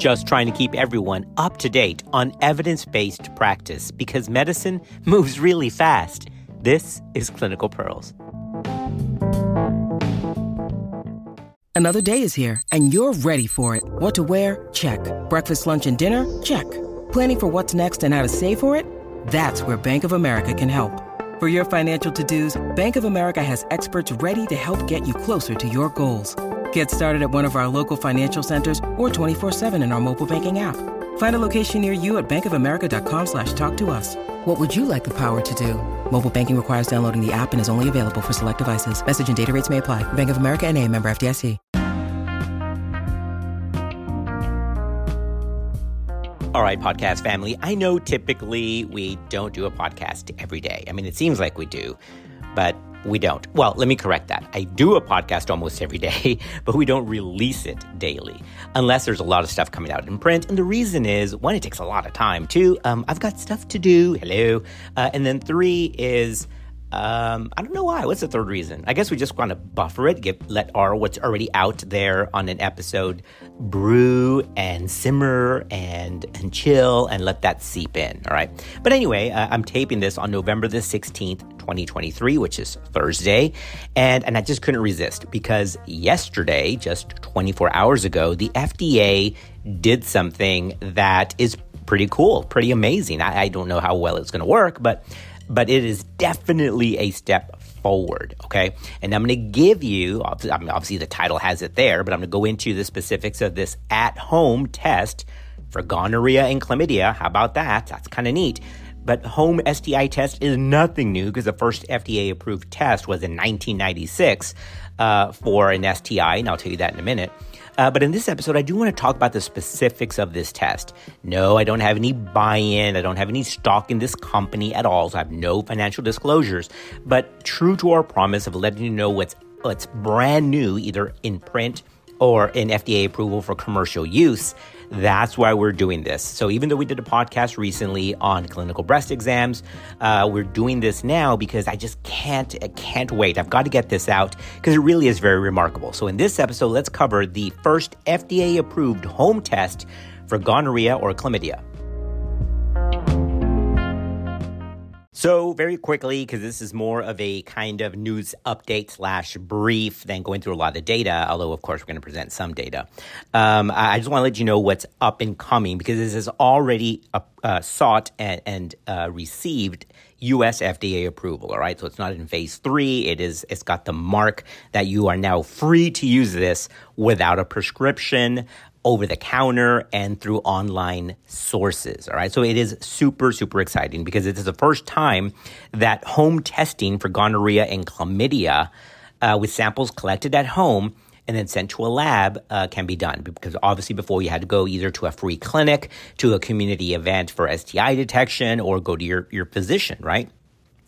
just trying to keep everyone up to date on evidence based practice because medicine moves really fast. This is Clinical Pearls. Another day is here, and you're ready for it. What to wear? Check. Breakfast, lunch, and dinner? Check. Planning for what's next and how to save for it? That's where Bank of America can help. For your financial to dos, Bank of America has experts ready to help get you closer to your goals. Get started at one of our local financial centers or 24-7 in our mobile banking app. Find a location near you at bankofamerica.com slash talk to us. What would you like the power to do? Mobile banking requires downloading the app and is only available for select devices. Message and data rates may apply. Bank of America and a member FDIC. All right, podcast family. I know typically we don't do a podcast every day. I mean, it seems like we do, but we don't. Well, let me correct that. I do a podcast almost every day, but we don't release it daily unless there's a lot of stuff coming out in print. And the reason is one, it takes a lot of time. Two, um, I've got stuff to do. Hello. Uh, and then three is um, I don't know why. What's the third reason? I guess we just want to buffer it, get let our what's already out there on an episode brew and simmer and and chill and let that seep in. All right. But anyway, uh, I'm taping this on November the 16th, 2023, which is Thursday, and and I just couldn't resist because yesterday, just 24 hours ago, the FDA did something that is pretty cool, pretty amazing. I, I don't know how well it's going to work, but but it is definitely a step forward. Okay. And I'm going to give you, I mean, obviously the title has it there, but I'm going to go into the specifics of this at home test for gonorrhea and chlamydia. How about that? That's kind of neat. But home STI test is nothing new because the first FDA approved test was in 1996 uh, for an STI, and I'll tell you that in a minute. Uh, but in this episode, I do want to talk about the specifics of this test. No, I don't have any buy in, I don't have any stock in this company at all, so I have no financial disclosures. But true to our promise of letting you know what's, what's brand new, either in print or an FDA approval for commercial use, that's why we're doing this. So even though we did a podcast recently on clinical breast exams, uh, we're doing this now because I just can't, I can't wait. I've got to get this out because it really is very remarkable. So in this episode, let's cover the first FDA approved home test for gonorrhea or chlamydia. So, very quickly, because this is more of a kind of news update slash brief than going through a lot of data, although, of course, we're going to present some data. Um, I just want to let you know what's up and coming because this is already uh, uh, sought and, and uh, received U.S. FDA approval. All right, so it's not in phase three. It is. It's got the mark that you are now free to use this without a prescription over the counter and through online sources. All right. So it is super, super exciting because it is the first time that home testing for gonorrhea and chlamydia uh, with samples collected at home and then sent to a lab uh, can be done. Because obviously, before you had to go either to a free clinic, to a community event for STI detection, or go to your, your physician, right?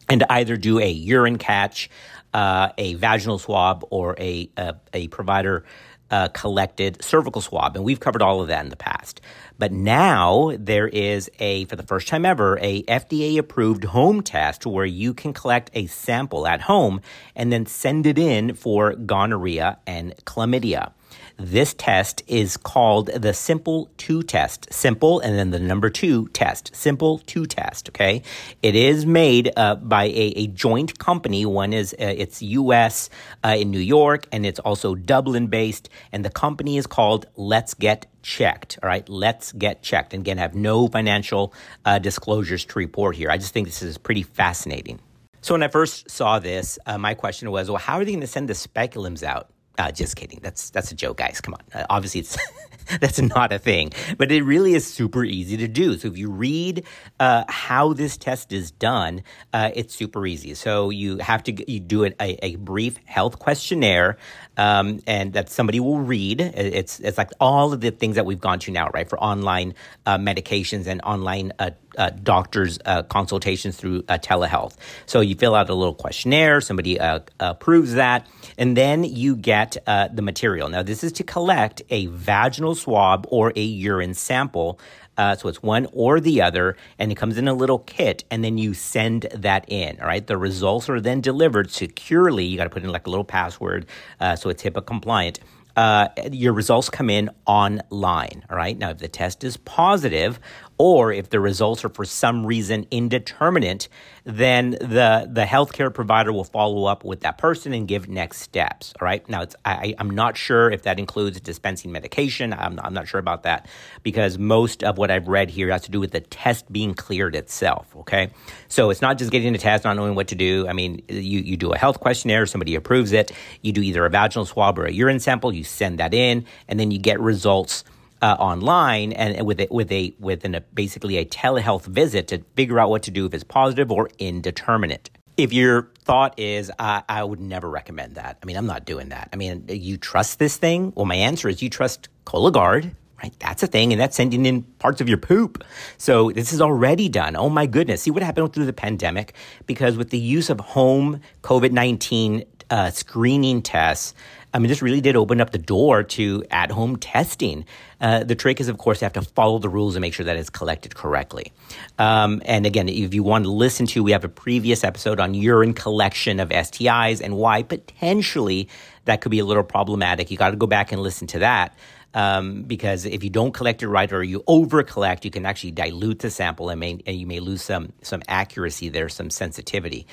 And either do a urine catch, uh, a vaginal swab, or a, a, a provider uh, collected cervical swab, and we've covered all of that in the past. But now there is a, for the first time ever, a FDA approved home test where you can collect a sample at home and then send it in for gonorrhea and chlamydia. This test is called the Simple 2 test. Simple and then the number 2 test. Simple 2 test, okay? It is made uh, by a, a, joint company. One is uh, it's US uh, in New York and it's also Dublin based and the company is called Let's Get checked. All right, let's get checked. And again, have no financial uh, disclosures to report here. I just think this is pretty fascinating. So when I first saw this, uh, my question was, well, how are they going to send the speculums out? Uh, just kidding. That's that's a joke, guys. Come on. Uh, obviously, it's that's not a thing, but it really is super easy to do. So if you read uh, how this test is done, uh, it's super easy. So you have to you do it a, a brief health questionnaire, um, and that somebody will read. It's it's like all of the things that we've gone to now, right? For online uh, medications and online uh, uh, doctors' uh, consultations through uh, telehealth. So you fill out a little questionnaire, somebody uh, approves that, and then you get the material. Now, this is to collect a vaginal swab or a urine sample. Uh, so it's one or the other, and it comes in a little kit, and then you send that in. All right, the results are then delivered securely. You got to put in like a little password, so it's HIPAA compliant uh, your results come in online. All right. Now, if the test is positive, or if the results are for some reason indeterminate, then the the healthcare provider will follow up with that person and give next steps. All right. Now, I, am not sure if that includes dispensing medication. I'm, I'm not sure about that because most of what I've read here has to do with the test being cleared itself. Okay. So it's not just getting a test, not knowing what to do. I mean, you, you do a health questionnaire, somebody approves it. You do either a vaginal swab or a urine sample. You send that in, and then you get results uh, online and with a, with a with an, a, basically a telehealth visit to figure out what to do if it's positive or indeterminate. If your thought is, I, I would never recommend that. I mean, I'm not doing that. I mean, you trust this thing? Well, my answer is you trust Cologuard, right? That's a thing, and that's sending in parts of your poop. So this is already done. Oh my goodness! See what happened through the pandemic because with the use of home COVID nineteen uh, screening tests, I mean, this really did open up the door to at home testing. Uh, the trick is, of course, you have to follow the rules and make sure that it's collected correctly. Um, and again, if you want to listen to, we have a previous episode on urine collection of STIs and why potentially that could be a little problematic. You got to go back and listen to that. Um, because if you don't collect it right or you over collect, you can actually dilute the sample and, may, and you may lose some some accuracy there, some sensitivity.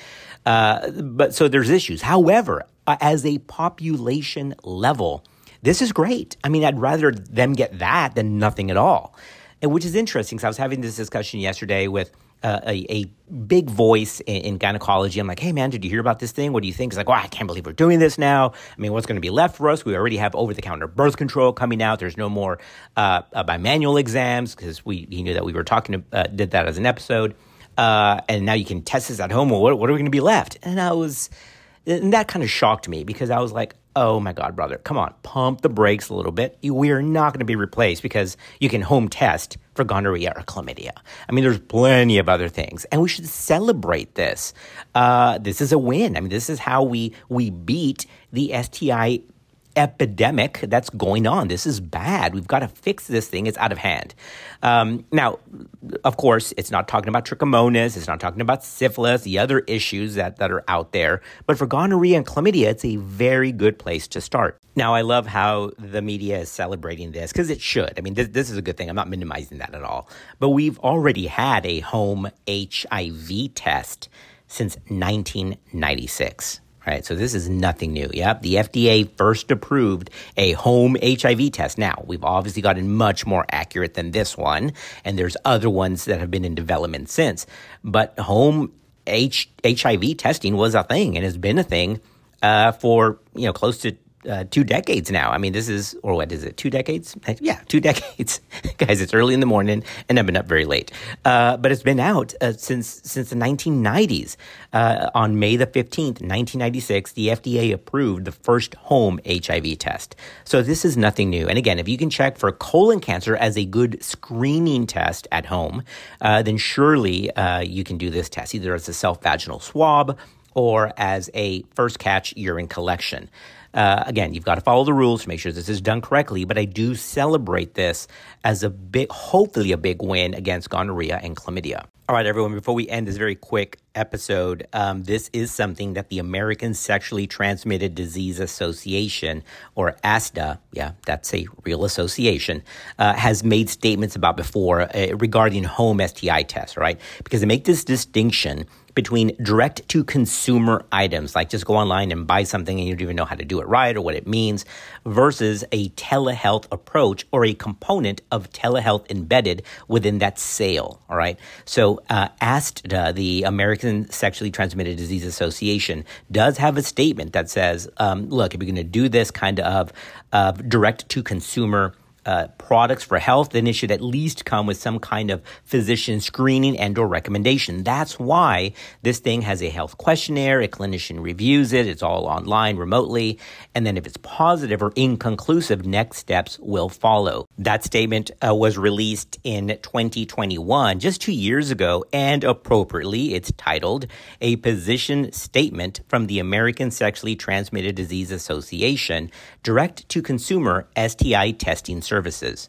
Uh, but so there's issues. However, uh, as a population level, this is great. I mean, I'd rather them get that than nothing at all. And which is interesting because I was having this discussion yesterday with uh, a, a, big voice in, in, gynecology. I'm like, hey man, did you hear about this thing? What do you think? He's like, oh, I can't believe we're doing this now. I mean, what's going to be left for us? We already have over the counter birth control coming out. There's no more uh, uh, bimanual exams because we he knew that we were talking to, uh, did that as an episode. Uh, and now you can test this at home. Well, what, what are we going to be left? And I was and that kind of shocked me because I was like, oh my God, brother, come on, pump the brakes a little bit. We are not going to be replaced because you can home test for gonorrhea or chlamydia. I mean, there's plenty of other things, and we should celebrate this. Uh, this is a win. I mean, this is how we we beat the STI epidemic that's going on. This is bad. We've got to fix this thing. It's out of hand. Um, now, of course, it's not talking about trichomonas. It's not talking about syphilis, the other issues that, that are out there. But for gonorrhea and chlamydia, it's a very good place to start. Now, I love how the media is celebrating this because it should. I mean, this, this is a good thing. I'm not minimizing that at all. But we've already had a home HIV test since 1996 right? So this is nothing new. Yep. The FDA first approved a home HIV test. Now, we've obviously gotten much more accurate than this one, and there's other ones that have been in development since. But home H- HIV testing was a thing and has been a thing uh, for, you know, close to uh, two decades now. I mean, this is, or what is it, two decades? Yeah, two decades. Guys, it's early in the morning and I've been up very late. Uh, but it's been out uh, since since the 1990s. Uh, on May the 15th, 1996, the FDA approved the first home HIV test. So this is nothing new. And again, if you can check for colon cancer as a good screening test at home, uh, then surely uh, you can do this test either as a self vaginal swab or as a first catch urine collection. Uh, again, you've got to follow the rules to make sure this is done correctly, but I do celebrate this as a big, hopefully a big win against gonorrhea and chlamydia. All right, everyone, before we end this very quick episode, um, this is something that the American Sexually Transmitted Disease Association, or ASDA, yeah, that's a real association, uh, has made statements about before uh, regarding home STI tests, right? Because they make this distinction between direct to consumer items, like just go online and buy something and you don't even know how to do it right or what it means, versus a telehealth approach or a component of telehealth embedded within that sale. All right. So, uh, ASTDA, the American Sexually Transmitted Disease Association, does have a statement that says, um, look, if you're going to do this kind of uh, direct to consumer uh, products for health, then it should at least come with some kind of physician screening and or recommendation. That's why this thing has a health questionnaire. A clinician reviews it. It's all online remotely. And then if it's positive or inconclusive, next steps will follow. That statement uh, was released in 2021, just two years ago, and appropriately, it's titled A Position Statement from the American Sexually Transmitted Disease Association, Direct to Consumer STI Testing Services.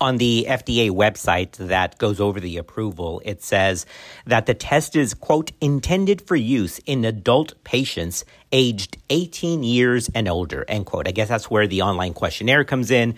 on the FDA website that goes over the approval, it says that the test is, quote, intended for use in adult patients aged 18 years and older, end quote. I guess that's where the online questionnaire comes in.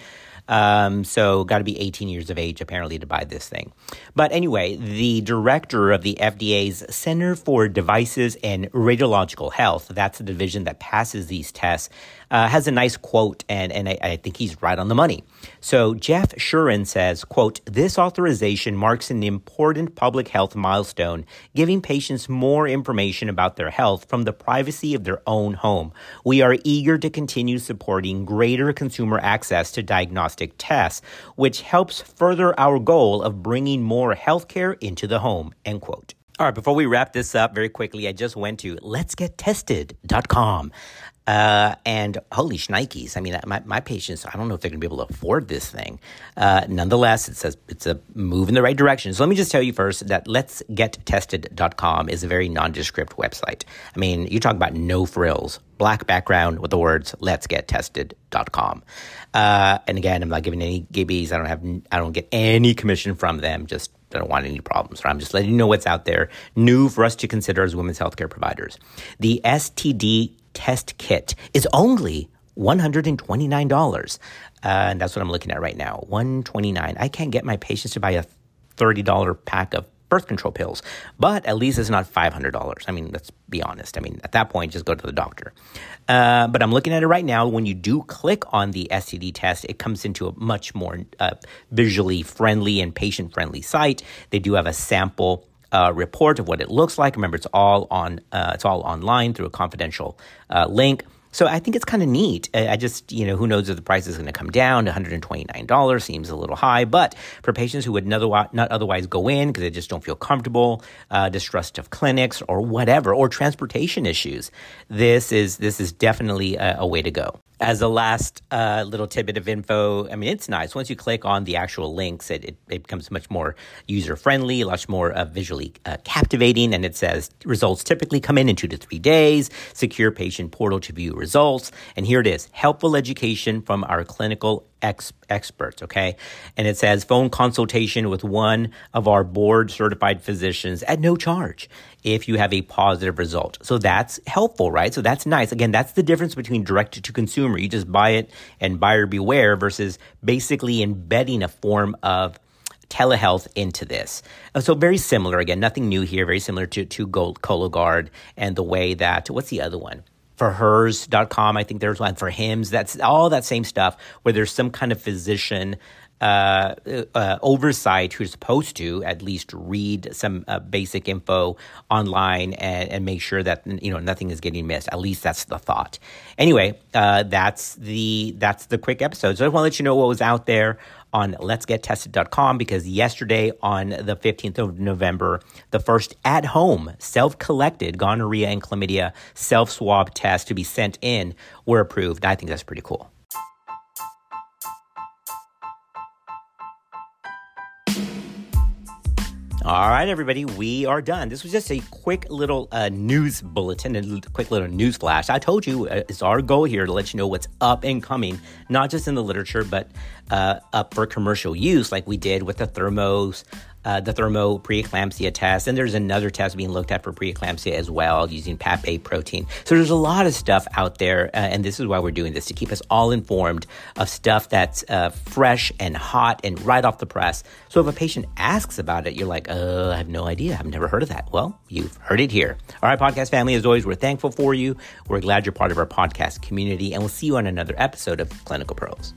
Um, so, got to be 18 years of age apparently to buy this thing. But anyway, the director of the FDA's Center for Devices and Radiological Health, that's the division that passes these tests, uh, has a nice quote, and, and I, I, think he's right on the money. So Jeff Shuren says, quote, this authorization marks an important public health milestone, giving patients more information about their health from the privacy of their own home. We are eager to continue supporting greater consumer access to diagnostic tests, which helps further our goal of bringing more healthcare into the home, end quote. All right, before we wrap this up very quickly, I just went to letsgettested.com. Uh, and holy shnikes. I mean, my, my patients, I don't know if they're going to be able to afford this thing. Uh, nonetheless, it says it's a move in the right direction. So let me just tell you first that Let's Get letsgettested.com is a very nondescript website. I mean, you talk about no frills, black background with the words let's letsgettested.com. Uh, and again, I'm not giving any gibbies. I don't have, I don't get any commission from them. Just I don't want any problems. I'm just letting you know what's out there, new for us to consider as women's healthcare providers. The STD test kit is only $129. Uh, and that's what I'm looking at right now. 129. I can't get my patients to buy a $30 pack of birth control pills, but at least it's not $500. I mean, let's be honest. I mean, at that point, just go to the doctor. Uh, but I'm looking at it right now. When you do click on the STD test, it comes into a much more uh, visually friendly and patient friendly site. They do have a sample uh, report of what it looks like. Remember, it's all on uh, it's all online through a confidential uh, link. So I think it's kind of neat. I just, you know, who knows if the price is going to come down? $129 seems a little high, but for patients who would not otherwise go in because they just don't feel comfortable, uh, distrust of clinics or whatever, or transportation issues, this is this is definitely a, a way to go as a last uh, little tidbit of info, I mean, it's nice. Once you click on the actual links, it, it, it becomes much more user friendly, much more uh, visually uh, captivating. And it says results typically come in in two to three days, secure patient portal to view results. And here it is helpful education from our clinical ex- experts, okay? And it says phone consultation with one of our board certified physicians at no charge if you have a positive result. So that's helpful, right? So that's nice. Again, that's the difference between direct to consumer. You just buy it and buyer beware versus basically embedding a form of telehealth into this. Uh, so very similar again, nothing new here, very similar to to Gold Cologuard and the way that what's the other one? For hers.com. I think there's one for Hims. That's all that same stuff where there's some kind of physician uh, uh, oversight who's supposed to at least read some uh, basic info online and, and, make sure that you know nothing is getting missed. At least that's the thought. Anyway, uh, that's the that's the quick episode. So I just want to let you know what was out there on letsgettested.com because yesterday on the 15th of November, the first at home self collected gonorrhea and chlamydia self swab test to be sent in were approved. I think that's pretty cool. All right, everybody, we are done. This was just a quick little uh, news bulletin, a quick little news flash. I told you uh, it's our goal here to let you know what's up and coming, not just in the literature, but uh, up for commercial use, like we did with the Thermos uh, the thermo preeclampsia test, and there's another test being looked at for preeclampsia as well using PAP8 protein. So there's a lot of stuff out there, uh, and this is why we're doing this to keep us all informed of stuff that's uh, fresh and hot and right off the press. So if a patient asks about it, you're like, uh, I have no idea. I've never heard of that. Well, you've heard it here. All right, podcast family, as always, we're thankful for you. We're glad you're part of our podcast community, and we'll see you on another episode of Clinical Pearls.